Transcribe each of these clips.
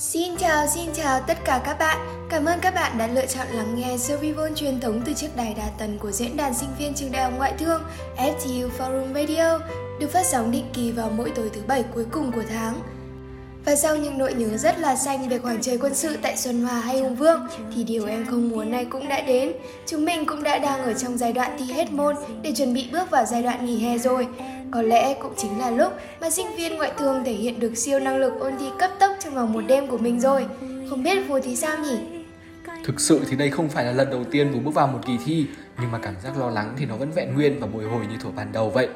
Xin chào, xin chào tất cả các bạn. Cảm ơn các bạn đã lựa chọn lắng nghe Survival truyền thống từ chiếc đài đa tần của diễn đàn sinh viên trường đại học ngoại thương FTU Forum Radio, được phát sóng định kỳ vào mỗi tối thứ bảy cuối cùng của tháng. Và sau những nỗi nhớ rất là xanh về khoảng trời quân sự tại Xuân Hòa hay Hùng Vương thì điều em không muốn này cũng đã đến. Chúng mình cũng đã đang ở trong giai đoạn thi hết môn để chuẩn bị bước vào giai đoạn nghỉ hè rồi. Có lẽ cũng chính là lúc mà sinh viên ngoại thương thể hiện được siêu năng lực ôn thi cấp tốc trong vòng một đêm của mình rồi. Không biết Phù thì sao nhỉ? Thực sự thì đây không phải là lần đầu tiên Vũ bước vào một kỳ thi, nhưng mà cảm giác lo lắng thì nó vẫn vẹn nguyên và bồi hồi như thuở ban đầu vậy.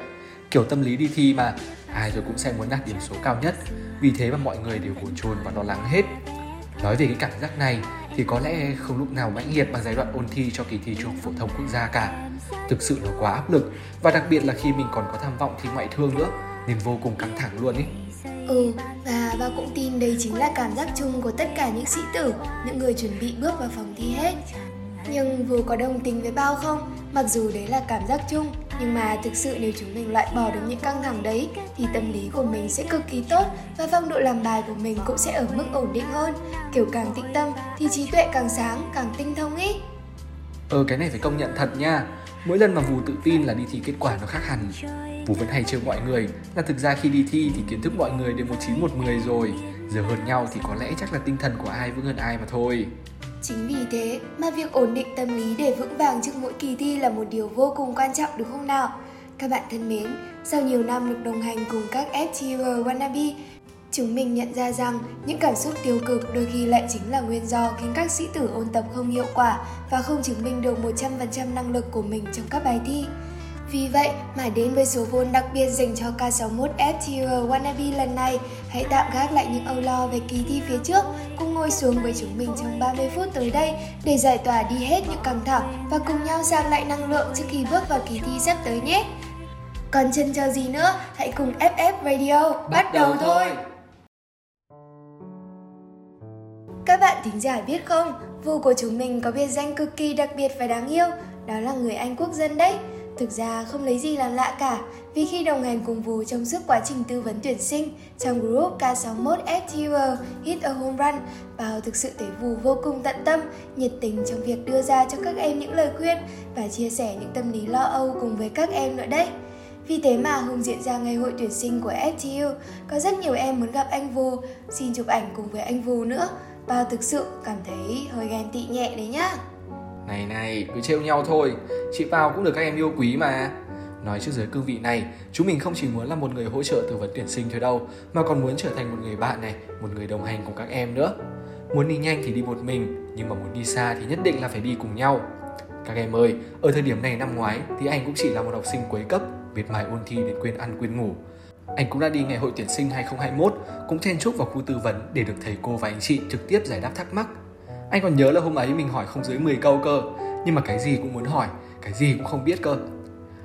Kiểu tâm lý đi thi mà, ai rồi cũng sẽ muốn đạt điểm số cao nhất, vì thế mà mọi người đều bồn chồn và lo lắng hết. Nói về cái cảm giác này thì có lẽ không lúc nào mãnh liệt bằng giai đoạn ôn thi cho kỳ thi trung học phổ thông quốc gia cả. Thực sự nó quá áp lực và đặc biệt là khi mình còn có tham vọng thi ngoại thương nữa nên vô cùng căng thẳng luôn ý. Ừ, và ba cũng tin đây chính là cảm giác chung của tất cả những sĩ tử, những người chuẩn bị bước vào phòng thi hết. Nhưng vừa có đồng tình với bao không? Mặc dù đấy là cảm giác chung, nhưng mà thực sự nếu chúng mình loại bỏ được những căng thẳng đấy thì tâm lý của mình sẽ cực kỳ tốt và phong độ làm bài của mình cũng sẽ ở mức ổn định hơn. Kiểu càng tĩnh tâm thì trí tuệ càng sáng, càng tinh thông ý. Ờ cái này phải công nhận thật nha. Mỗi lần mà Vù tự tin là đi thi kết quả nó khác hẳn. Vù vẫn hay trêu mọi người là thực ra khi đi thi thì kiến thức mọi người đều một chín một mười rồi. Giờ hơn nhau thì có lẽ chắc là tinh thần của ai vững hơn ai mà thôi. Chính vì thế mà việc ổn định tâm lý để vững vàng trước mỗi kỳ thi là một điều vô cùng quan trọng đúng không nào? Các bạn thân mến, sau nhiều năm được đồng hành cùng các FTR Wannabe, chúng mình nhận ra rằng những cảm xúc tiêu cực đôi khi lại chính là nguyên do khiến các sĩ tử ôn tập không hiệu quả và không chứng minh được 100% năng lực của mình trong các bài thi. Vì vậy mà đến với số vốn đặc biệt dành cho K61 FTR Wannabe lần này, hãy tạm gác lại những âu lo về kỳ thi phía trước, cùng ngồi xuống với chúng mình trong 30 phút tới đây để giải tỏa đi hết những căng thẳng và cùng nhau sạc lại năng lượng trước khi bước vào kỳ thi sắp tới nhé. Còn chân chờ gì nữa, hãy cùng FF Radio bắt, bắt đầu thôi! Các bạn thính giả biết không, vua của chúng mình có biệt danh cực kỳ đặc biệt và đáng yêu, đó là người Anh quốc dân đấy. Thực ra không lấy gì làm lạ cả, vì khi đồng hành cùng Vù trong suốt quá trình tư vấn tuyển sinh trong group K61 FTUR Hit a Home Run, Bảo thực sự thấy Vù vô cùng tận tâm, nhiệt tình trong việc đưa ra cho các em những lời khuyên và chia sẻ những tâm lý lo âu cùng với các em nữa đấy. Vì thế mà hôm diễn ra ngày hội tuyển sinh của FTU, có rất nhiều em muốn gặp anh Vù, xin chụp ảnh cùng với anh Vù nữa. Bao thực sự cảm thấy hơi ghen tị nhẹ đấy nhá. Này này, cứ trêu nhau thôi, chị vào cũng được các em yêu quý mà. Nói trước dưới cương vị này, chúng mình không chỉ muốn là một người hỗ trợ tư vấn tuyển sinh thôi đâu, mà còn muốn trở thành một người bạn này, một người đồng hành cùng các em nữa. Muốn đi nhanh thì đi một mình, nhưng mà muốn đi xa thì nhất định là phải đi cùng nhau. Các em ơi, ở thời điểm này năm ngoái thì anh cũng chỉ là một học sinh cuối cấp, miệt mài ôn thi đến quên ăn quên ngủ. Anh cũng đã đi ngày hội tuyển sinh 2021, cũng chen chúc vào khu tư vấn để được thầy cô và anh chị trực tiếp giải đáp thắc mắc. Anh còn nhớ là hôm ấy mình hỏi không dưới 10 câu cơ, nhưng mà cái gì cũng muốn hỏi, cái gì cũng không biết cơ.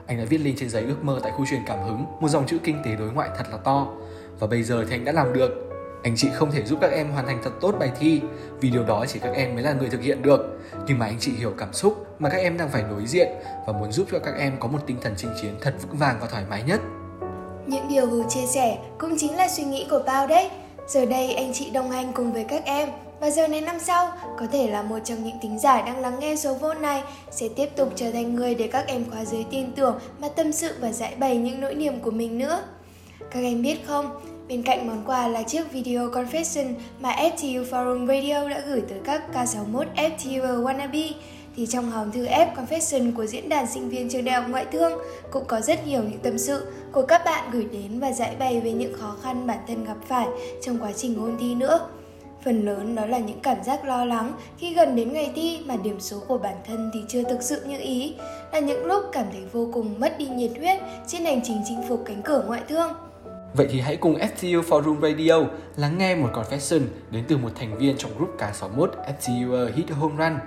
Anh đã viết lên trên giấy ước mơ tại khu truyền cảm hứng một dòng chữ kinh tế đối ngoại thật là to. Và bây giờ thì anh đã làm được. Anh chị không thể giúp các em hoàn thành thật tốt bài thi vì điều đó chỉ các em mới là người thực hiện được. Nhưng mà anh chị hiểu cảm xúc mà các em đang phải đối diện và muốn giúp cho các em có một tinh thần chinh chiến thật vững vàng và thoải mái nhất. Những điều Hữu chia sẻ cũng chính là suy nghĩ của Bao đấy. Giờ đây anh chị đồng hành cùng với các em và giờ này năm sau có thể là một trong những tính giả đang lắng nghe số vô này sẽ tiếp tục trở thành người để các em khóa dưới tin tưởng mà tâm sự và giải bày những nỗi niềm của mình nữa. Các em biết không, bên cạnh món quà là chiếc video confession mà FTU Forum Radio đã gửi tới các K61 FTU Wannabe thì trong hòm thư F Confession của diễn đàn sinh viên trường đại học ngoại thương cũng có rất nhiều những tâm sự của các bạn gửi đến và giải bày về những khó khăn bản thân gặp phải trong quá trình ôn thi nữa. Phần lớn đó là những cảm giác lo lắng khi gần đến ngày thi mà điểm số của bản thân thì chưa thực sự như ý, là những lúc cảm thấy vô cùng mất đi nhiệt huyết trên hành trình chinh phục cánh cửa ngoại thương. Vậy thì hãy cùng FTU Forum Radio lắng nghe một confession đến từ một thành viên trong group K61 FTU Hit Home Run.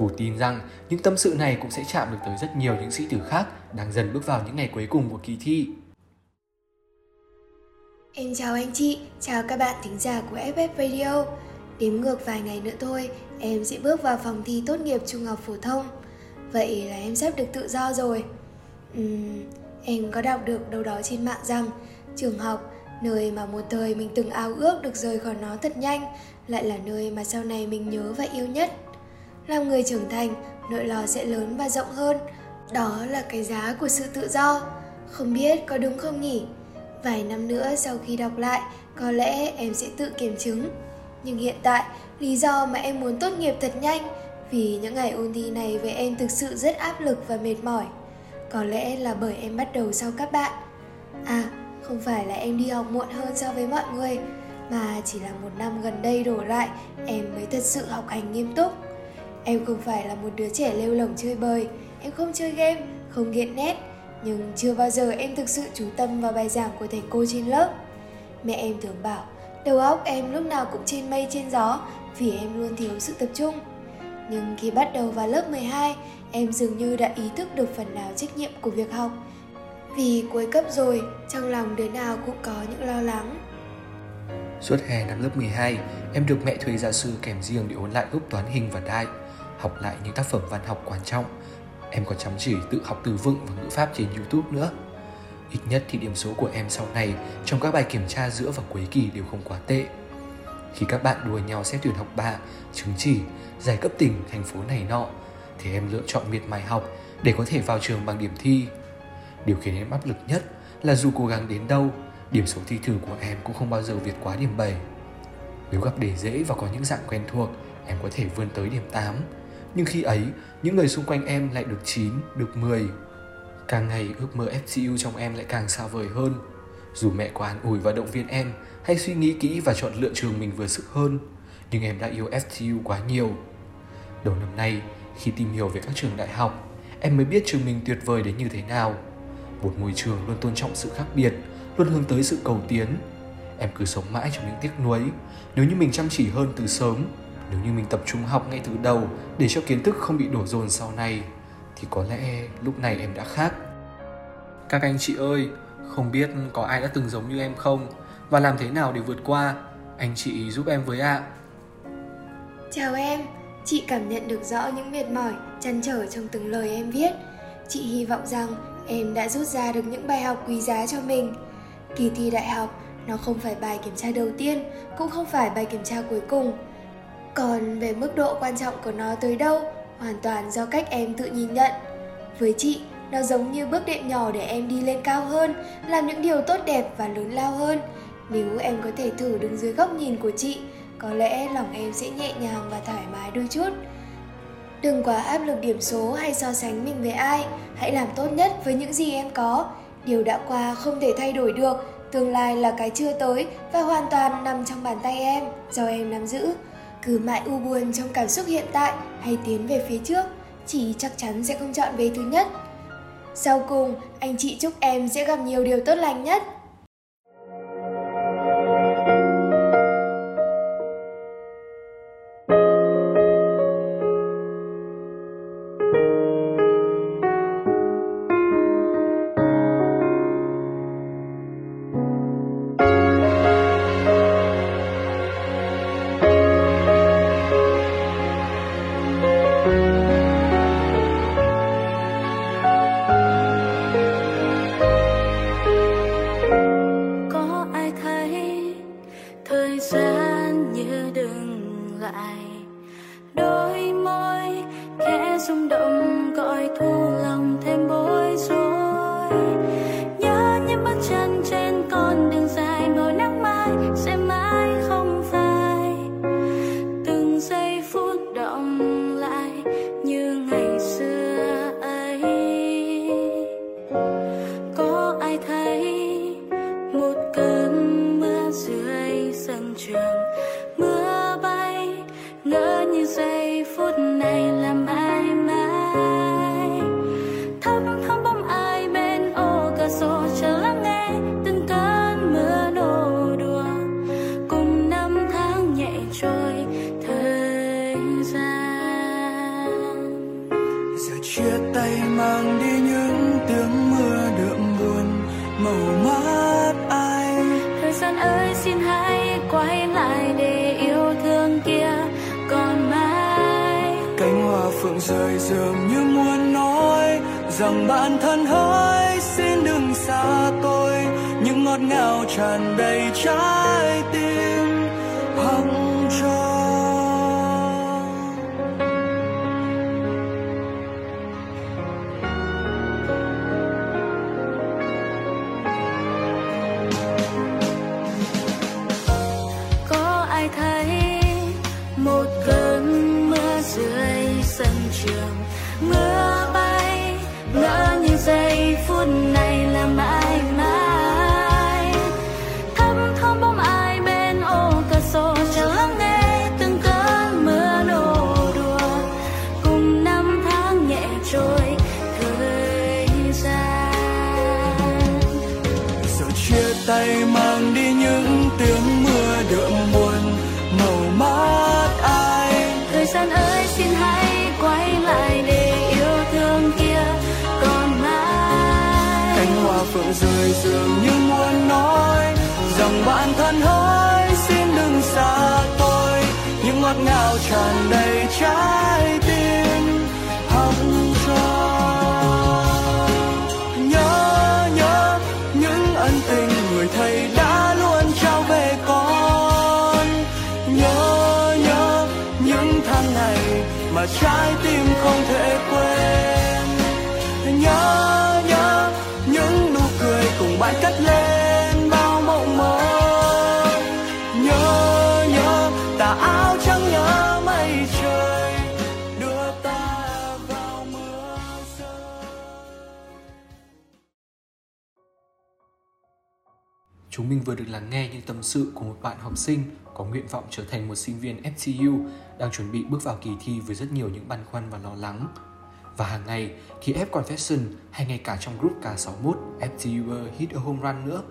Vũ tin rằng những tâm sự này cũng sẽ chạm được tới rất nhiều những sĩ tử khác đang dần bước vào những ngày cuối cùng của kỳ thi. Em chào anh chị, chào các bạn thính giả của FF Radio. Đếm ngược vài ngày nữa thôi, em sẽ bước vào phòng thi tốt nghiệp trung học phổ thông. Vậy là em sắp được tự do rồi. Uhm, em có đọc được đâu đó trên mạng rằng trường học, nơi mà một thời mình từng ao ước được rời khỏi nó thật nhanh, lại là nơi mà sau này mình nhớ và yêu nhất. Làm người trưởng thành, nỗi lo sẽ lớn và rộng hơn. Đó là cái giá của sự tự do. Không biết có đúng không nhỉ? Vài năm nữa sau khi đọc lại, có lẽ em sẽ tự kiểm chứng. Nhưng hiện tại, lý do mà em muốn tốt nghiệp thật nhanh vì những ngày ôn thi này với em thực sự rất áp lực và mệt mỏi. Có lẽ là bởi em bắt đầu sau các bạn. À, không phải là em đi học muộn hơn so với mọi người, mà chỉ là một năm gần đây đổ lại em mới thật sự học hành nghiêm túc. Em không phải là một đứa trẻ lêu lỏng chơi bời, em không chơi game, không nghiện nét, nhưng chưa bao giờ em thực sự chú tâm vào bài giảng của thầy cô trên lớp. Mẹ em thường bảo, đầu óc em lúc nào cũng trên mây trên gió vì em luôn thiếu sự tập trung. Nhưng khi bắt đầu vào lớp 12, em dường như đã ý thức được phần nào trách nhiệm của việc học. Vì cuối cấp rồi, trong lòng đứa nào cũng có những lo lắng. Suốt hè năm lớp 12, em được mẹ thuê gia sư kèm riêng để ôn lại gốc toán hình và đại, học lại những tác phẩm văn học quan trọng Em còn chăm chỉ tự học từ vựng và ngữ pháp trên YouTube nữa. Ít nhất thì điểm số của em sau này trong các bài kiểm tra giữa và cuối kỳ đều không quá tệ. Khi các bạn đùa nhau xét tuyển học bạ, chứng chỉ, giải cấp tỉnh, thành phố này nọ, thì em lựa chọn miệt mài học để có thể vào trường bằng điểm thi. Điều khiến em áp lực nhất là dù cố gắng đến đâu, điểm số thi thử của em cũng không bao giờ vượt quá điểm 7. Nếu gặp đề dễ và có những dạng quen thuộc, em có thể vươn tới điểm 8, nhưng khi ấy, những người xung quanh em lại được 9, được 10. Càng ngày ước mơ FCU trong em lại càng xa vời hơn. Dù mẹ có an ủi và động viên em, hay suy nghĩ kỹ và chọn lựa trường mình vừa sức hơn, nhưng em đã yêu FCU quá nhiều. Đầu năm nay, khi tìm hiểu về các trường đại học, em mới biết trường mình tuyệt vời đến như thế nào. Một môi trường luôn tôn trọng sự khác biệt, luôn hướng tới sự cầu tiến. Em cứ sống mãi trong những tiếc nuối, nếu như mình chăm chỉ hơn từ sớm nếu như mình tập trung học ngay từ đầu để cho kiến thức không bị đổ dồn sau này thì có lẽ lúc này em đã khác. Các anh chị ơi, không biết có ai đã từng giống như em không và làm thế nào để vượt qua? Anh chị giúp em với ạ. À. Chào em, chị cảm nhận được rõ những mệt mỏi, chăn trở trong từng lời em viết. Chị hy vọng rằng em đã rút ra được những bài học quý giá cho mình. Kỳ thi đại học nó không phải bài kiểm tra đầu tiên, cũng không phải bài kiểm tra cuối cùng, còn về mức độ quan trọng của nó tới đâu, hoàn toàn do cách em tự nhìn nhận. Với chị, nó giống như bước đệm nhỏ để em đi lên cao hơn, làm những điều tốt đẹp và lớn lao hơn. Nếu em có thể thử đứng dưới góc nhìn của chị, có lẽ lòng em sẽ nhẹ nhàng và thoải mái đôi chút. Đừng quá áp lực điểm số hay so sánh mình với ai, hãy làm tốt nhất với những gì em có. Điều đã qua không thể thay đổi được, tương lai là cái chưa tới và hoàn toàn nằm trong bàn tay em, do em nắm giữ cứ mãi u buồn trong cảm xúc hiện tại hay tiến về phía trước chị chắc chắn sẽ không chọn về thứ nhất. Sau cùng, anh chị chúc em sẽ gặp nhiều điều tốt lành nhất. ai. Thời gian ơi xin hãy quay lại để yêu thương kia còn mãi. Cánh hoa phượng rời dường như muốn nói rằng bạn thân hỡi xin đừng xa tôi. Những ngọt ngào tràn đầy trái tim. Phượng dường như muốn nói rằng bạn thân hỡi, xin đừng xa tôi. Những ngọt ngào tràn đầy trái tim, hồng cho nhớ nhớ những ân tình người thầy đã luôn trao về con. Nhớ nhớ những tháng ngày mà trái tim không thể quên. Nhớ phải cất lên bao mộng mơ nhớ nhớ tà áo trắng nhớ mây trời đưa ta vào mưa rơi Chúng mình vừa được lắng nghe những tâm sự của một bạn học sinh có nguyện vọng trở thành một sinh viên FCU, đang chuẩn bị bước vào kỳ thi với rất nhiều những băn khoăn và lo lắng. Và hàng ngày, khi F Confession hay ngay cả trong group K61 FTUer Hit a Home Run nữa,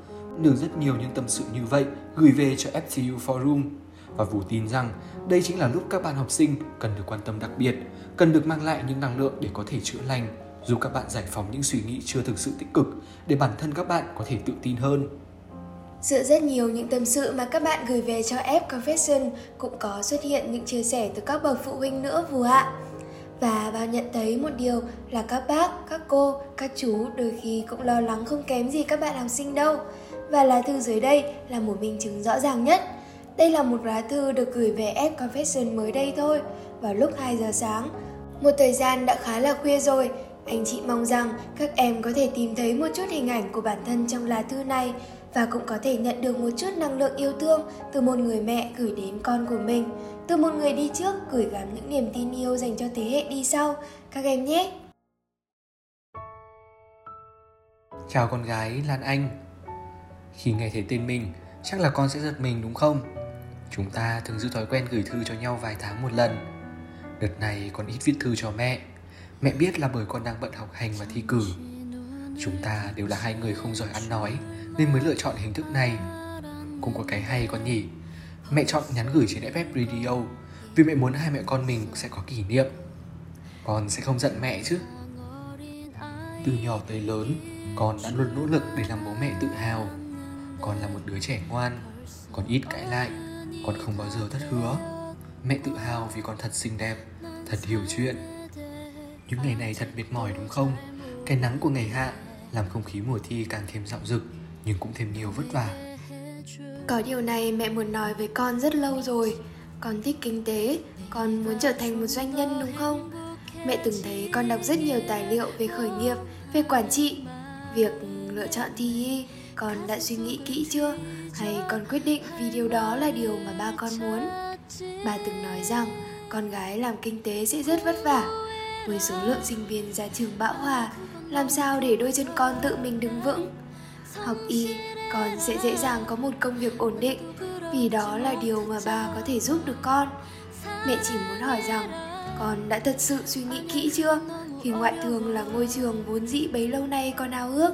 được rất nhiều những tâm sự như vậy gửi về cho FTU Forum. Và Vũ tin rằng đây chính là lúc các bạn học sinh cần được quan tâm đặc biệt, cần được mang lại những năng lượng để có thể chữa lành, giúp các bạn giải phóng những suy nghĩ chưa thực sự tích cực để bản thân các bạn có thể tự tin hơn. dựa rất nhiều những tâm sự mà các bạn gửi về cho F Confession cũng có xuất hiện những chia sẻ từ các bậc phụ huynh nữa Vũ ạ. Và bao nhận thấy một điều là các bác, các cô, các chú đôi khi cũng lo lắng không kém gì các bạn học sinh đâu. Và lá thư dưới đây là một minh chứng rõ ràng nhất. Đây là một lá thư được gửi về F Confession mới đây thôi, vào lúc 2 giờ sáng. Một thời gian đã khá là khuya rồi, anh chị mong rằng các em có thể tìm thấy một chút hình ảnh của bản thân trong lá thư này và cũng có thể nhận được một chút năng lượng yêu thương từ một người mẹ gửi đến con của mình, từ một người đi trước gửi gắm những niềm tin yêu dành cho thế hệ đi sau, các em nhé. Chào con gái Lan Anh. Khi nghe thấy tên mình Chắc là con sẽ giật mình đúng không? Chúng ta thường giữ thói quen gửi thư cho nhau vài tháng một lần. Đợt này con ít viết thư cho mẹ. Mẹ biết là bởi con đang bận học hành và thi cử. Chúng ta đều là hai người không giỏi ăn nói Nên mới lựa chọn hình thức này. Cũng có cái hay con nhỉ. Mẹ chọn nhắn gửi trên FF Radio. Vì mẹ muốn hai mẹ con mình sẽ có kỷ niệm. Con sẽ không giận mẹ chứ. Từ nhỏ tới lớn, Con đã luôn nỗ lực để làm bố mẹ tự hào. Con là một đứa trẻ ngoan, Con ít cãi lại, Con không bao giờ thất hứa. Mẹ tự hào vì con thật xinh đẹp, Thật hiểu chuyện. Những ngày này thật mệt mỏi đúng không? Cái nắng của ngày hạ Làm không khí mùa thi càng thêm dạo dực, Nhưng cũng thêm nhiều vất vả. Có điều này mẹ muốn nói với con rất lâu rồi Con thích kinh tế Con muốn trở thành một doanh nhân đúng không? Mẹ từng thấy con đọc rất nhiều tài liệu về khởi nghiệp, về quản trị Việc lựa chọn thi y, con đã suy nghĩ kỹ chưa? Hay con quyết định vì điều đó là điều mà ba con muốn? Bà từng nói rằng con gái làm kinh tế sẽ rất vất vả Với số lượng sinh viên ra trường bão hòa Làm sao để đôi chân con tự mình đứng vững? Học y, con sẽ dễ dàng có một công việc ổn định. Vì đó là điều mà bà có thể giúp được con. Mẹ chỉ muốn hỏi rằng con đã thật sự suy nghĩ kỹ chưa? Khi ngoại thường là ngôi trường vốn dĩ bấy lâu nay con ao ước.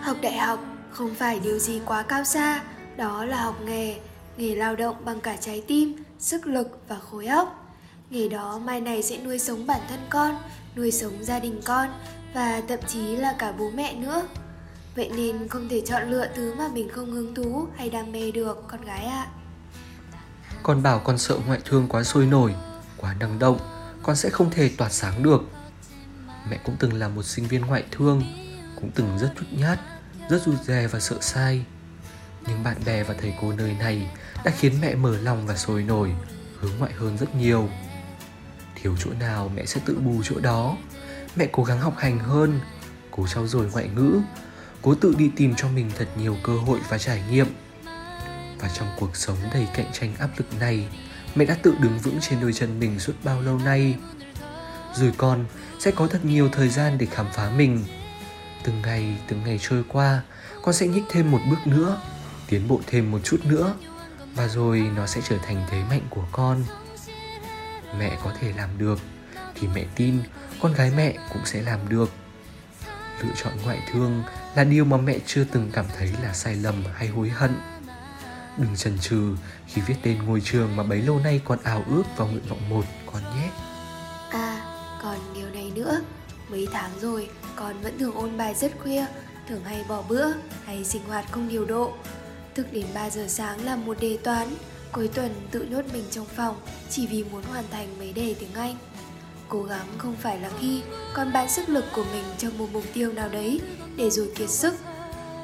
Học đại học không phải điều gì quá cao xa. Đó là học nghề Nghề lao động bằng cả trái tim, sức lực và khối óc. Nghề đó mai này sẽ nuôi sống bản thân con Nuôi sống gia đình con Và thậm chí là cả bố mẹ nữa. Vậy nên không thể chọn lựa thứ mà mình không hứng thú hay đam mê được con gái ạ. À. Con bảo con sợ ngoại thương quá sôi nổi, quá năng động, con sẽ không thể tỏa sáng được. Mẹ cũng từng là một sinh viên ngoại thương, cũng từng rất chút nhát, rất rụt rè và sợ sai. Nhưng bạn bè và thầy cô nơi này đã khiến mẹ mở lòng và sôi nổi, hướng ngoại hơn rất nhiều. Thiếu chỗ nào mẹ sẽ tự bù chỗ đó. Mẹ cố gắng học hành hơn, cố trau dồi ngoại ngữ, cố tự đi tìm cho mình thật nhiều cơ hội và trải nghiệm. Và trong cuộc sống đầy cạnh tranh áp lực này, mẹ đã tự đứng vững trên đôi chân mình suốt bao lâu nay. Rồi con sẽ có thật nhiều thời gian để khám phá mình. Từng ngày, từng ngày trôi qua, con sẽ nhích thêm một bước nữa, tiến bộ thêm một chút nữa và rồi nó sẽ trở thành thế mạnh của con mẹ có thể làm được thì mẹ tin con gái mẹ cũng sẽ làm được lựa chọn ngoại thương là điều mà mẹ chưa từng cảm thấy là sai lầm hay hối hận. Đừng chần chừ khi viết tên ngôi trường mà bấy lâu nay còn ảo ước vào nguyện vọng một con nhé. À còn điều này nữa. Mấy tháng rồi con vẫn thường ôn bài rất khuya thường hay bỏ bữa hay sinh hoạt không điều độ. Thức đến 3 giờ sáng làm một đề toán, cuối tuần tự nhốt mình trong phòng chỉ vì muốn hoàn thành mấy đề tiếng Anh. Cố gắng không phải là khi con bán sức lực của mình cho một mục tiêu nào đấy để rồi kiệt sức.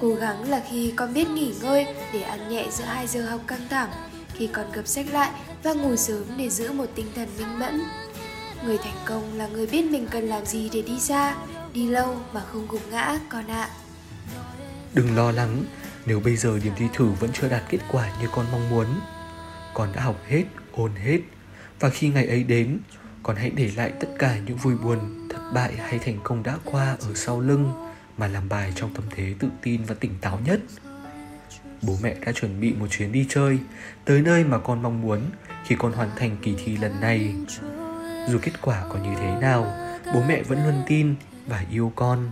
Cố gắng là khi con biết nghỉ ngơi để ăn nhẹ giữa hai giờ học căng thẳng, khi con gập sách lại và ngủ sớm để giữ một tinh thần minh mẫn. Người thành công là người biết mình cần làm gì để đi xa, đi lâu mà không gục ngã con ạ. À. Đừng lo lắng, nếu bây giờ điểm thi thử vẫn chưa đạt kết quả như con mong muốn, con đã học hết, ôn hết và khi ngày ấy đến, còn hãy để lại tất cả những vui buồn, thất bại hay thành công đã qua ở sau lưng mà làm bài trong tâm thế tự tin và tỉnh táo nhất. Bố mẹ đã chuẩn bị một chuyến đi chơi tới nơi mà con mong muốn khi con hoàn thành kỳ thi lần này. Dù kết quả có như thế nào, bố mẹ vẫn luôn tin và yêu con.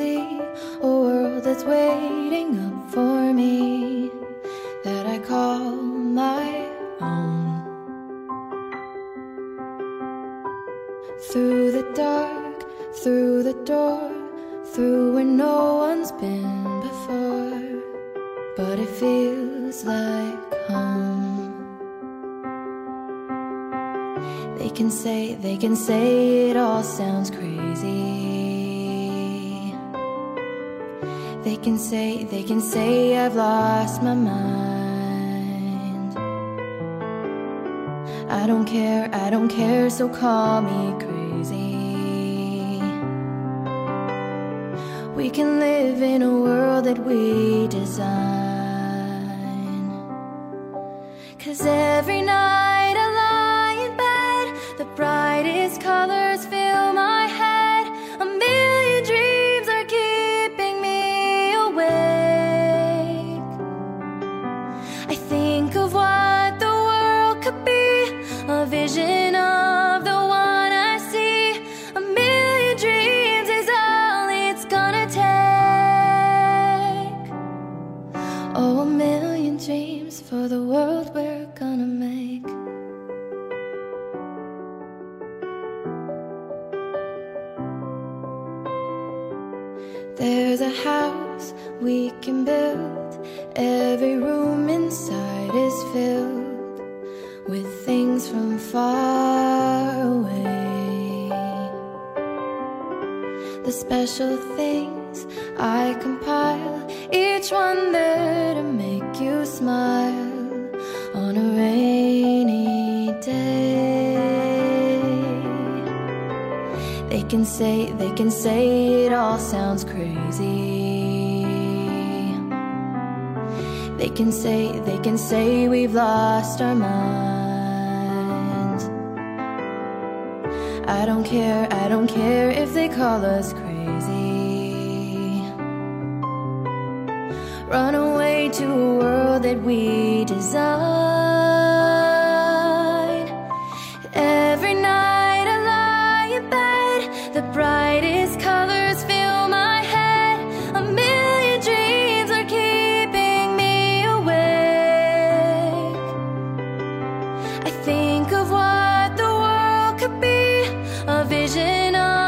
See a world that's waiting up for me that I call my own. Through the dark, through the door, through where no one's been before, but it feels like home. They can say, they can say it all sounds crazy. They can say, they can say I've lost my mind. I don't care, I don't care, so call me crazy. We can live in a world that we design. Cause every night Every room inside is filled with things from far away. The special things I compile, each one there to make you smile on a rainy day. They can say, they can say it all sounds crazy. They can say, they can say we've lost our minds. I don't care, I don't care if they call us crazy. Run away to a world that we design. when I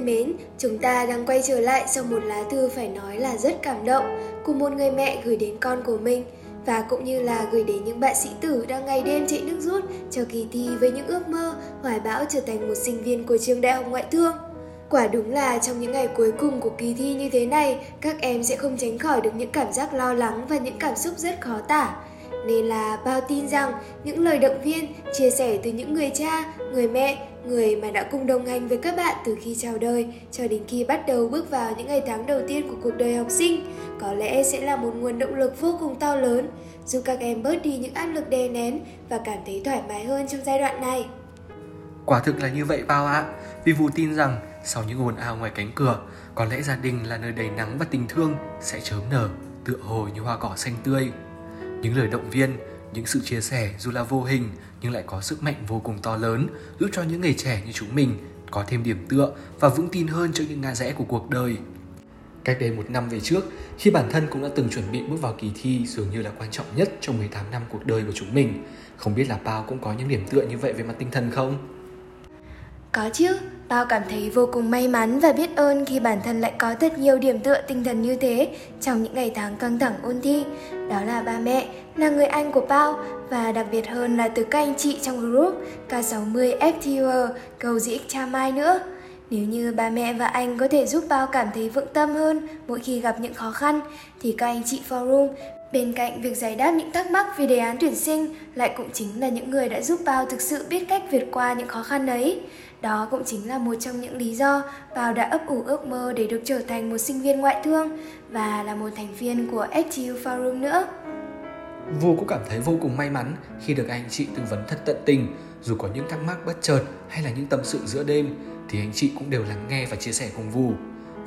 thân mến, chúng ta đang quay trở lại sau một lá thư phải nói là rất cảm động của một người mẹ gửi đến con của mình và cũng như là gửi đến những bạn sĩ tử đang ngày đêm chạy nước rút cho kỳ thi với những ước mơ hoài bão trở thành một sinh viên của trường đại học ngoại thương. Quả đúng là trong những ngày cuối cùng của kỳ thi như thế này, các em sẽ không tránh khỏi được những cảm giác lo lắng và những cảm xúc rất khó tả. Nên là bao tin rằng những lời động viên, chia sẻ từ những người cha, người mẹ, người mà đã cùng đồng hành với các bạn từ khi chào đời cho đến khi bắt đầu bước vào những ngày tháng đầu tiên của cuộc đời học sinh có lẽ sẽ là một nguồn động lực vô cùng to lớn, giúp các em bớt đi những áp lực đè nén và cảm thấy thoải mái hơn trong giai đoạn này. Quả thực là như vậy bao ạ, vì Vũ tin rằng sau những ồn ào ngoài cánh cửa, có lẽ gia đình là nơi đầy nắng và tình thương sẽ chớm nở, tựa hồ như hoa cỏ xanh tươi. Những lời động viên, những sự chia sẻ dù là vô hình nhưng lại có sức mạnh vô cùng to lớn, giúp cho những người trẻ như chúng mình có thêm điểm tựa và vững tin hơn trước những ngã rẽ của cuộc đời. Cách đây một năm về trước, khi bản thân cũng đã từng chuẩn bị bước vào kỳ thi dường như là quan trọng nhất trong 18 năm cuộc đời của chúng mình. Không biết là Pao cũng có những điểm tựa như vậy về mặt tinh thần không? Có chứ, Bao cảm thấy vô cùng may mắn và biết ơn khi bản thân lại có thật nhiều điểm tựa tinh thần như thế trong những ngày tháng căng thẳng ôn thi. Đó là ba mẹ, là người anh của Pao và đặc biệt hơn là từ các anh chị trong group K60 FTUR cầu dĩ cha mai nữa. Nếu như ba mẹ và anh có thể giúp Pao cảm thấy vững tâm hơn mỗi khi gặp những khó khăn, thì các anh chị forum Bên cạnh việc giải đáp những thắc mắc về đề án tuyển sinh, lại cũng chính là những người đã giúp Pao thực sự biết cách vượt qua những khó khăn ấy. Đó cũng chính là một trong những lý do Bao đã ấp ủ ước mơ để được trở thành một sinh viên ngoại thương và là một thành viên của FTU Forum nữa. Vu cũng cảm thấy vô cùng may mắn khi được anh chị tư vấn thật tận tình, dù có những thắc mắc bất chợt hay là những tâm sự giữa đêm thì anh chị cũng đều lắng nghe và chia sẻ cùng Vù.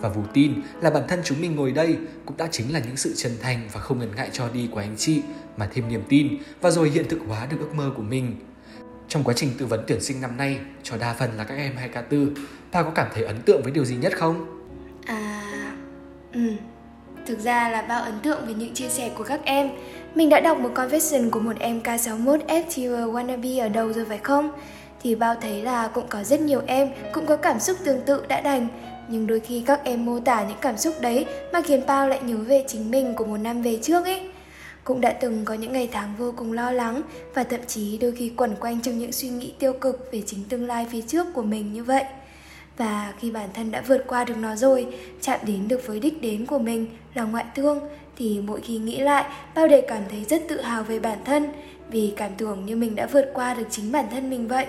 Và Vù tin là bản thân chúng mình ngồi đây cũng đã chính là những sự chân thành và không ngần ngại cho đi của anh chị mà thêm niềm tin và rồi hiện thực hóa được ước mơ của mình. Trong quá trình tư vấn tuyển sinh năm nay cho đa phần là các em 2K4, ta có cảm thấy ấn tượng với điều gì nhất không? À, ừ. Thực ra là bao ấn tượng về những chia sẻ của các em. Mình đã đọc một confession của một em K61 FTUR Wannabe ở đâu rồi phải không? Thì bao thấy là cũng có rất nhiều em cũng có cảm xúc tương tự đã đành nhưng đôi khi các em mô tả những cảm xúc đấy mà khiến Bao lại nhớ về chính mình của một năm về trước ấy. Cũng đã từng có những ngày tháng vô cùng lo lắng và thậm chí đôi khi quẩn quanh trong những suy nghĩ tiêu cực về chính tương lai phía trước của mình như vậy. Và khi bản thân đã vượt qua được nó rồi, chạm đến được với đích đến của mình là ngoại thương, thì mỗi khi nghĩ lại, bao đầy cảm thấy rất tự hào về bản thân, vì cảm tưởng như mình đã vượt qua được chính bản thân mình vậy.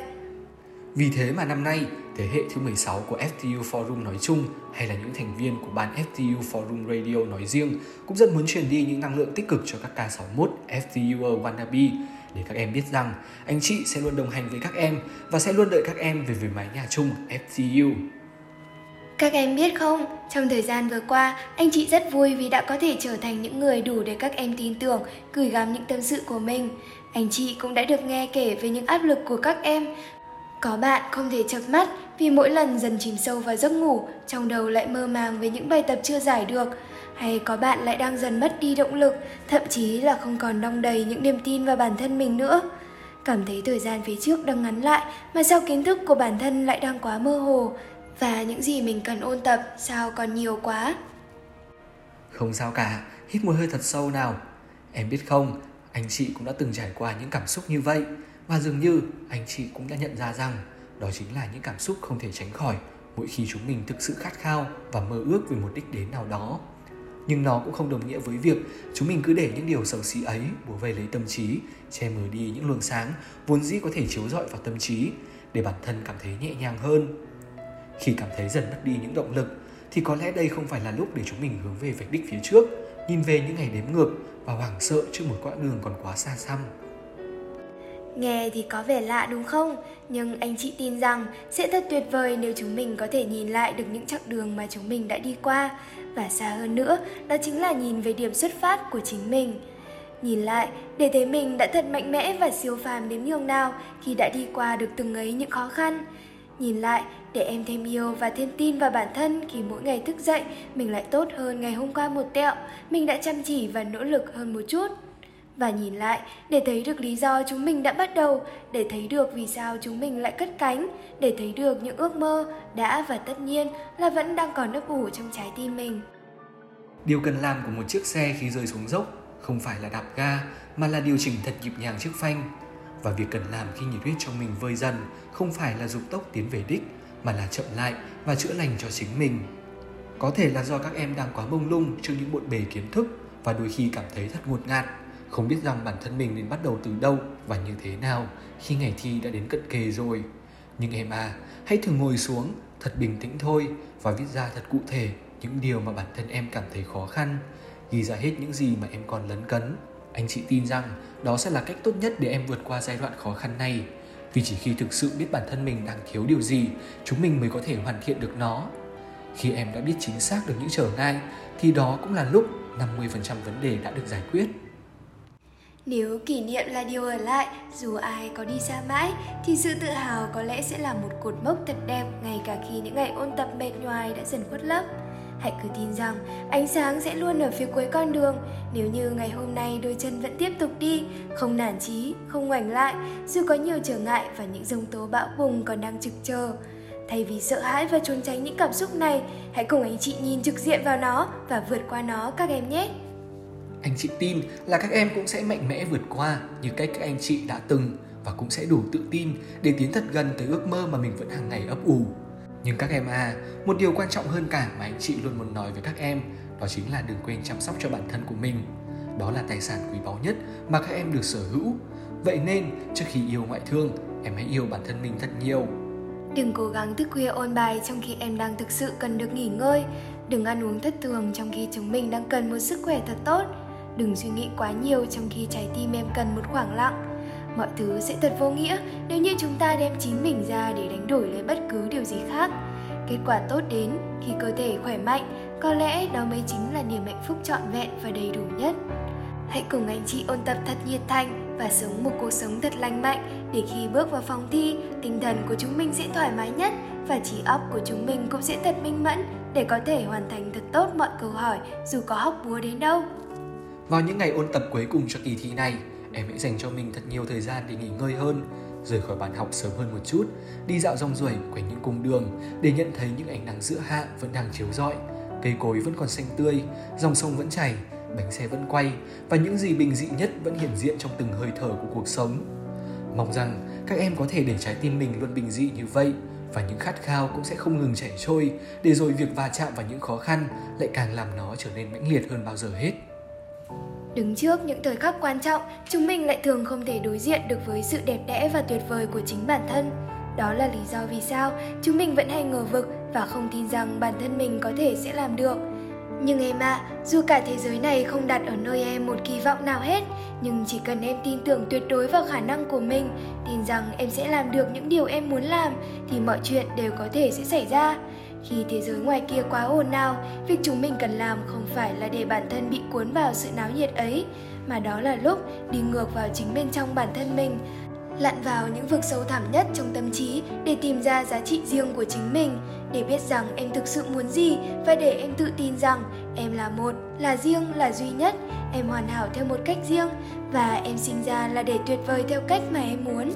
Vì thế mà năm nay, thế hệ thứ 16 của FTU Forum nói chung hay là những thành viên của ban FTU Forum Radio nói riêng cũng rất muốn truyền đi những năng lượng tích cực cho các K61 FTU Wannabe để các em biết rằng anh chị sẽ luôn đồng hành với các em và sẽ luôn đợi các em về với mái nhà chung FCU. Các em biết không, trong thời gian vừa qua, anh chị rất vui vì đã có thể trở thành những người đủ để các em tin tưởng, gửi gắm những tâm sự của mình. Anh chị cũng đã được nghe kể về những áp lực của các em có bạn không thể chập mắt vì mỗi lần dần chìm sâu vào giấc ngủ, trong đầu lại mơ màng về những bài tập chưa giải được. Hay có bạn lại đang dần mất đi động lực, thậm chí là không còn đong đầy những niềm tin vào bản thân mình nữa. Cảm thấy thời gian phía trước đang ngắn lại mà sao kiến thức của bản thân lại đang quá mơ hồ và những gì mình cần ôn tập sao còn nhiều quá. Không sao cả, hít một hơi thật sâu nào. Em biết không, anh chị cũng đã từng trải qua những cảm xúc như vậy và dường như anh chị cũng đã nhận ra rằng đó chính là những cảm xúc không thể tránh khỏi mỗi khi chúng mình thực sự khát khao và mơ ước về một đích đến nào đó. Nhưng nó cũng không đồng nghĩa với việc chúng mình cứ để những điều xấu xí ấy bủa vây lấy tâm trí, che mờ đi những luồng sáng vốn dĩ có thể chiếu rọi vào tâm trí để bản thân cảm thấy nhẹ nhàng hơn. Khi cảm thấy dần mất đi những động lực thì có lẽ đây không phải là lúc để chúng mình hướng về vạch đích phía trước, nhìn về những ngày đếm ngược và hoảng sợ trước một quãng đường còn quá xa xăm. Nghe thì có vẻ lạ đúng không? Nhưng anh chị tin rằng sẽ thật tuyệt vời nếu chúng mình có thể nhìn lại được những chặng đường mà chúng mình đã đi qua và xa hơn nữa, đó chính là nhìn về điểm xuất phát của chính mình. Nhìn lại để thấy mình đã thật mạnh mẽ và siêu phàm đến nhường nào khi đã đi qua được từng ấy những khó khăn. Nhìn lại để em thêm yêu và thêm tin vào bản thân khi mỗi ngày thức dậy mình lại tốt hơn ngày hôm qua một tẹo, mình đã chăm chỉ và nỗ lực hơn một chút và nhìn lại để thấy được lý do chúng mình đã bắt đầu, để thấy được vì sao chúng mình lại cất cánh, để thấy được những ước mơ đã và tất nhiên là vẫn đang còn ấp ủ trong trái tim mình. Điều cần làm của một chiếc xe khi rơi xuống dốc không phải là đạp ga mà là điều chỉnh thật nhịp nhàng chiếc phanh. Và việc cần làm khi nhiệt huyết trong mình vơi dần không phải là dục tốc tiến về đích mà là chậm lại và chữa lành cho chính mình. Có thể là do các em đang quá bông lung trước những bộn bề kiến thức và đôi khi cảm thấy thật ngột ngạt, không biết rằng bản thân mình nên bắt đầu từ đâu và như thế nào khi ngày thi đã đến cận kề rồi. Nhưng em à, hãy thử ngồi xuống, thật bình tĩnh thôi và viết ra thật cụ thể những điều mà bản thân em cảm thấy khó khăn, ghi ra hết những gì mà em còn lấn cấn. Anh chị tin rằng đó sẽ là cách tốt nhất để em vượt qua giai đoạn khó khăn này. Vì chỉ khi thực sự biết bản thân mình đang thiếu điều gì, chúng mình mới có thể hoàn thiện được nó. Khi em đã biết chính xác được những trở ngại, thì đó cũng là lúc 50% vấn đề đã được giải quyết. Nếu kỷ niệm là điều ở lại, dù ai có đi xa mãi, thì sự tự hào có lẽ sẽ là một cột mốc thật đẹp ngay cả khi những ngày ôn tập mệt nhoài đã dần khuất lấp. Hãy cứ tin rằng ánh sáng sẽ luôn ở phía cuối con đường. Nếu như ngày hôm nay đôi chân vẫn tiếp tục đi Không nản chí, không ngoảnh lại Dù có nhiều trở ngại và những dông tố bão bùng còn đang trực chờ. Thay vì sợ hãi và trốn tránh những cảm xúc này Hãy cùng anh chị nhìn trực diện vào nó và vượt qua nó các em nhé. Anh chị tin là các em cũng sẽ mạnh mẽ vượt qua như cách các anh chị đã từng và cũng sẽ đủ tự tin để tiến thật gần tới ước mơ mà mình vẫn hàng ngày ấp ủ. Nhưng các em à, một điều quan trọng hơn cả mà anh chị luôn muốn nói với các em đó chính là đừng quên chăm sóc cho bản thân của mình. Đó là tài sản quý báu nhất mà các em được sở hữu. Vậy nên, trước khi yêu ngoại thương, em hãy yêu bản thân mình thật nhiều. Đừng cố gắng thức khuya ôn bài trong khi em đang thực sự cần được nghỉ ngơi. Đừng ăn uống thất thường trong khi chúng mình đang cần một sức khỏe thật tốt. Đừng suy nghĩ quá nhiều trong khi trái tim em cần một khoảng lặng. Mọi thứ sẽ thật vô nghĩa nếu như chúng ta đem chính mình ra để đánh đổi lấy bất cứ điều gì khác. Kết quả tốt đến khi cơ thể khỏe mạnh, có lẽ đó mới chính là niềm hạnh phúc trọn vẹn và đầy đủ nhất. Hãy cùng anh chị ôn tập thật nhiệt thành và sống một cuộc sống thật lành mạnh để khi bước vào phòng thi, tinh thần của chúng mình sẽ thoải mái nhất và trí óc của chúng mình cũng sẽ thật minh mẫn để có thể hoàn thành thật tốt mọi câu hỏi dù có hóc búa đến đâu vào những ngày ôn tập cuối cùng cho kỳ thi này, em hãy dành cho mình thật nhiều thời gian để nghỉ ngơi hơn, rời khỏi bàn học sớm hơn một chút, đi dạo rong ruổi quanh những cung đường để nhận thấy những ánh nắng giữa hạ vẫn đang chiếu rọi. Cây cối vẫn còn xanh tươi, dòng sông vẫn chảy, bánh xe vẫn quay và những gì bình dị nhất vẫn hiện diện trong từng hơi thở của cuộc sống. Mong rằng các em có thể để trái tim mình luôn bình dị như vậy và những khát khao cũng sẽ không ngừng chảy trôi để rồi việc va chạm vào những khó khăn lại càng làm nó trở nên mãnh liệt hơn bao giờ hết. Đứng trước những thời khắc quan trọng, chúng mình lại thường không thể đối diện được với sự đẹp đẽ và tuyệt vời của chính bản thân. Đó là lý do vì sao chúng mình vẫn hay ngờ vực và không tin rằng bản thân mình có thể sẽ làm được. Nhưng em ạ, à, dù cả thế giới này không đặt ở nơi em một kỳ vọng nào hết, nhưng chỉ cần em tin tưởng tuyệt đối vào khả năng của mình, tin rằng em sẽ làm được những điều em muốn làm, thì mọi chuyện đều có thể sẽ xảy ra. Khi thế giới ngoài kia quá ồn ào, việc chúng mình cần làm không phải là để bản thân bị cuốn vào sự náo nhiệt ấy, mà đó là lúc đi ngược vào chính bên trong bản thân mình, lặn vào những vực sâu thẳm nhất trong tâm trí để tìm ra giá trị riêng của chính mình, để biết rằng em thực sự muốn gì và để em tự tin rằng em là một, là riêng, là duy nhất, em hoàn hảo theo một cách riêng và em sinh ra là để tuyệt vời theo cách mà em muốn.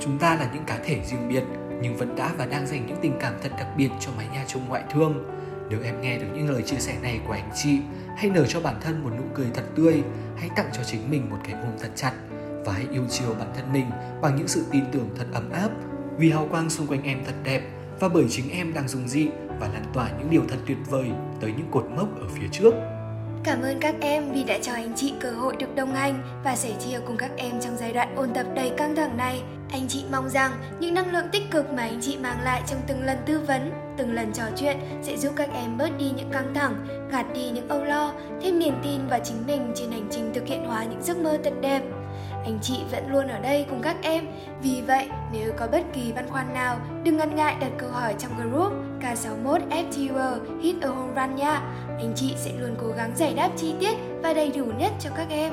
Chúng ta là những cá thể riêng biệt nhưng vẫn đã và đang dành những tình cảm thật đặc biệt cho mái nhà chung ngoại thương. Nếu em nghe được những lời chia sẻ này của anh chị, hãy nở cho bản thân một nụ cười thật tươi, hãy tặng cho chính mình một cái ôm thật chặt và hãy yêu chiều bản thân mình bằng những sự tin tưởng thật ấm áp vì hào quang xung quanh em thật đẹp và bởi chính em đang dùng dị và lan tỏa những điều thật tuyệt vời tới những cột mốc ở phía trước. Cảm ơn các em vì đã cho anh chị cơ hội được đồng hành và sẻ chia cùng các em trong giai đoạn ôn tập đầy căng thẳng này. Anh chị mong rằng những năng lượng tích cực mà anh chị mang lại trong từng lần tư vấn, từng lần trò chuyện sẽ giúp các em bớt đi những căng thẳng, gạt đi những âu lo, thêm niềm tin vào chính mình trên hành trình thực hiện hóa những giấc mơ thật đẹp anh chị vẫn luôn ở đây cùng các em. Vì vậy, nếu có bất kỳ băn khoăn nào, đừng ngần ngại đặt câu hỏi trong group K61 FTW Hit a Home Run nha. Anh chị sẽ luôn cố gắng giải đáp chi tiết và đầy đủ nhất cho các em.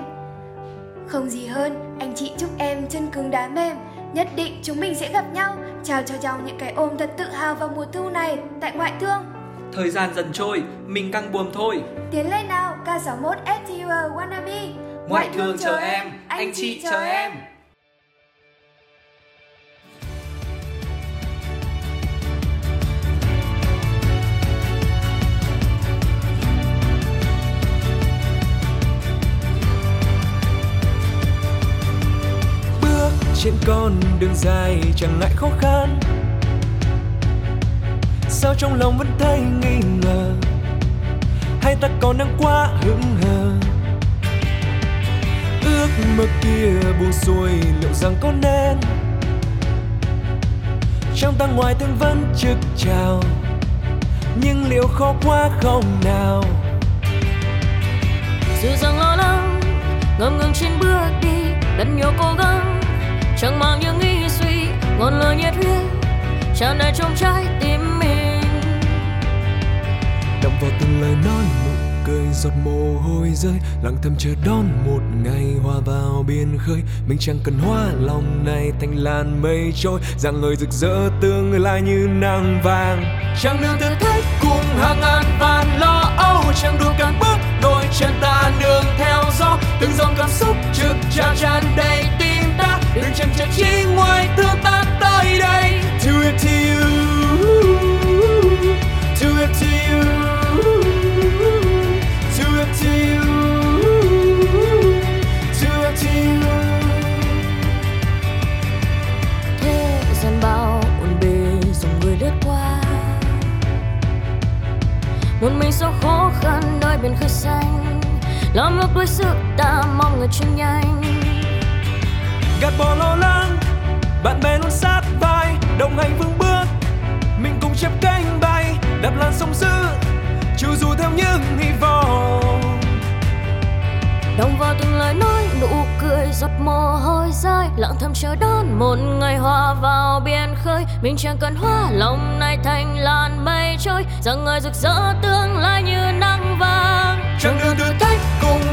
Không gì hơn, anh chị chúc em chân cứng đá mềm. Nhất định chúng mình sẽ gặp nhau, chào cho nhau những cái ôm thật tự hào vào mùa thu này tại ngoại thương. Thời gian dần trôi, mình căng buồm thôi. Tiến lên nào, K61 FTUR Wannabe Ngoại thương chờ em, anh chị chờ em. Trên con đường dài chẳng ngại khó khăn. Sao trong lòng vẫn thấy nghi ngờ? Hay ta còn đang quá hững hờ? Ước mơ kia buông xuôi liệu rằng có nên? Trong ta ngoài thương vẫn trực chào nhưng liệu khó quá không nào? Dù rằng lo lắng, ngập ngừng trên bước đi đặt nhiều cố gắng chẳng mang những nghĩ suy, ngọn lửa nhiệt huyết, tràn đầy trong trái tim mình. Đọng vào từng lời nói, nụ cười giọt mồ hôi rơi. Lặng thầm chờ đón một ngày hòa vào biển khơi. Mình chẳng cần hoa lòng này thành làn mây trôi. Dạng người rực rỡ tương lai như nắng vàng. Chẳng đường thử thách cùng hàng ngàn vạn lo âu. Chẳng đủ càng bước đôi chân ta nương theo gió. Từng dòng cảm xúc trực tràn tràn đầy đừng chần chỉ ngoài tương tác tới đây. To it to you. To it to you. To it to you. To it to you. Thế gian bao ổn bề dòng người lướt qua. Một mình sau khó khăn đôi biển khơi xanh. Lòng lúc đuối sức ta mong người chuyên nhanh gạt bỏ lo lắng. Bạn bè luôn sát vai đồng hành vững bước. Mình cùng chép cánh bay đạp làn sóng dữ chu du theo những hy vọng. Đồng vào từng lời nói nụ cười giọt mồ hôi rơi lặng thầm chờ đón một ngày hòa vào biển khơi. Mình chẳng cần hoa lòng này thành làn mây trôi. Rằng người rực rỡ tương lai như nắng vàng. Chẳng đường thử thách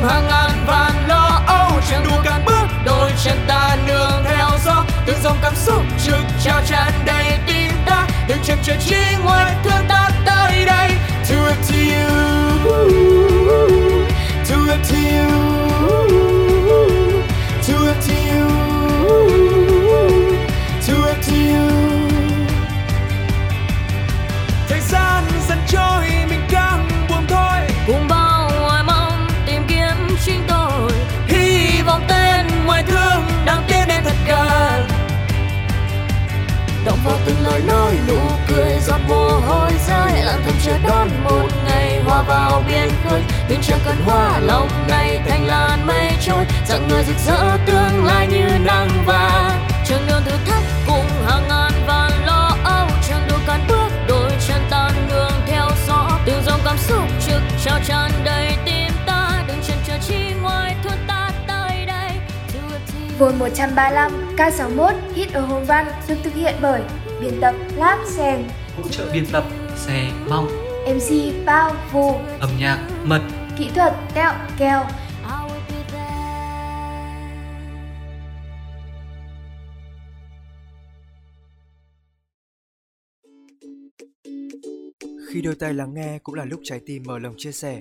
hàng ngàn vạn lo âu chẳng đủ cản bước, đôi chân ta nương theo gió. Từng dòng cảm xúc trực trao tràn đầy tim ta, đừng chần chờ chỉ ngoài thương ta tới đây. To it to you to it to you vào từng lời nói, nụ cười giọt mồ hôi rơi. Lặng thầm chờ đón một ngày hòa vào biển khơi. Biển chẳng cần hoa lòng này thành làn mây trôi. Rằng người rực rỡ tương lai như nắng vàng. Trường đường thử thách cùng hàng ngàn vạn Vôn 135 K61 Hit ở Home Run được thực hiện bởi biên tập Lab Sen, hỗ trợ biên tập xe mong MC Bao Vu, âm nhạc mật kỹ thuật Tẹo there. Khi đôi tay lắng nghe cũng là lúc trái tim mở lòng chia sẻ,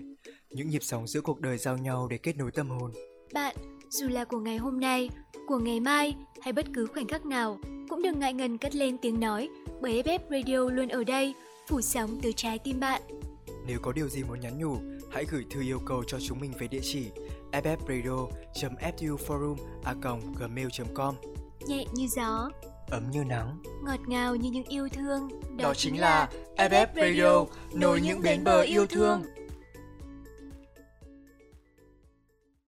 những nhịp sóng giữa cuộc đời giao nhau để kết nối tâm hồn. Bạn, dù là của ngày hôm nay, của ngày mai hay bất cứ khoảnh khắc nào, cũng đừng ngại ngần cất lên tiếng nói, bởi FF Radio luôn ở đây, phủ sóng từ trái tim bạn. Nếu có điều gì muốn nhắn nhủ, hãy gửi thư yêu cầu cho chúng mình về địa chỉ ffradio.fuforum@gmail.com. Nhẹ như gió, Ấm như nắng. ngọt ngào như những yêu thương. Đó chính là FF Radio, nối những bến bờ yêu thương.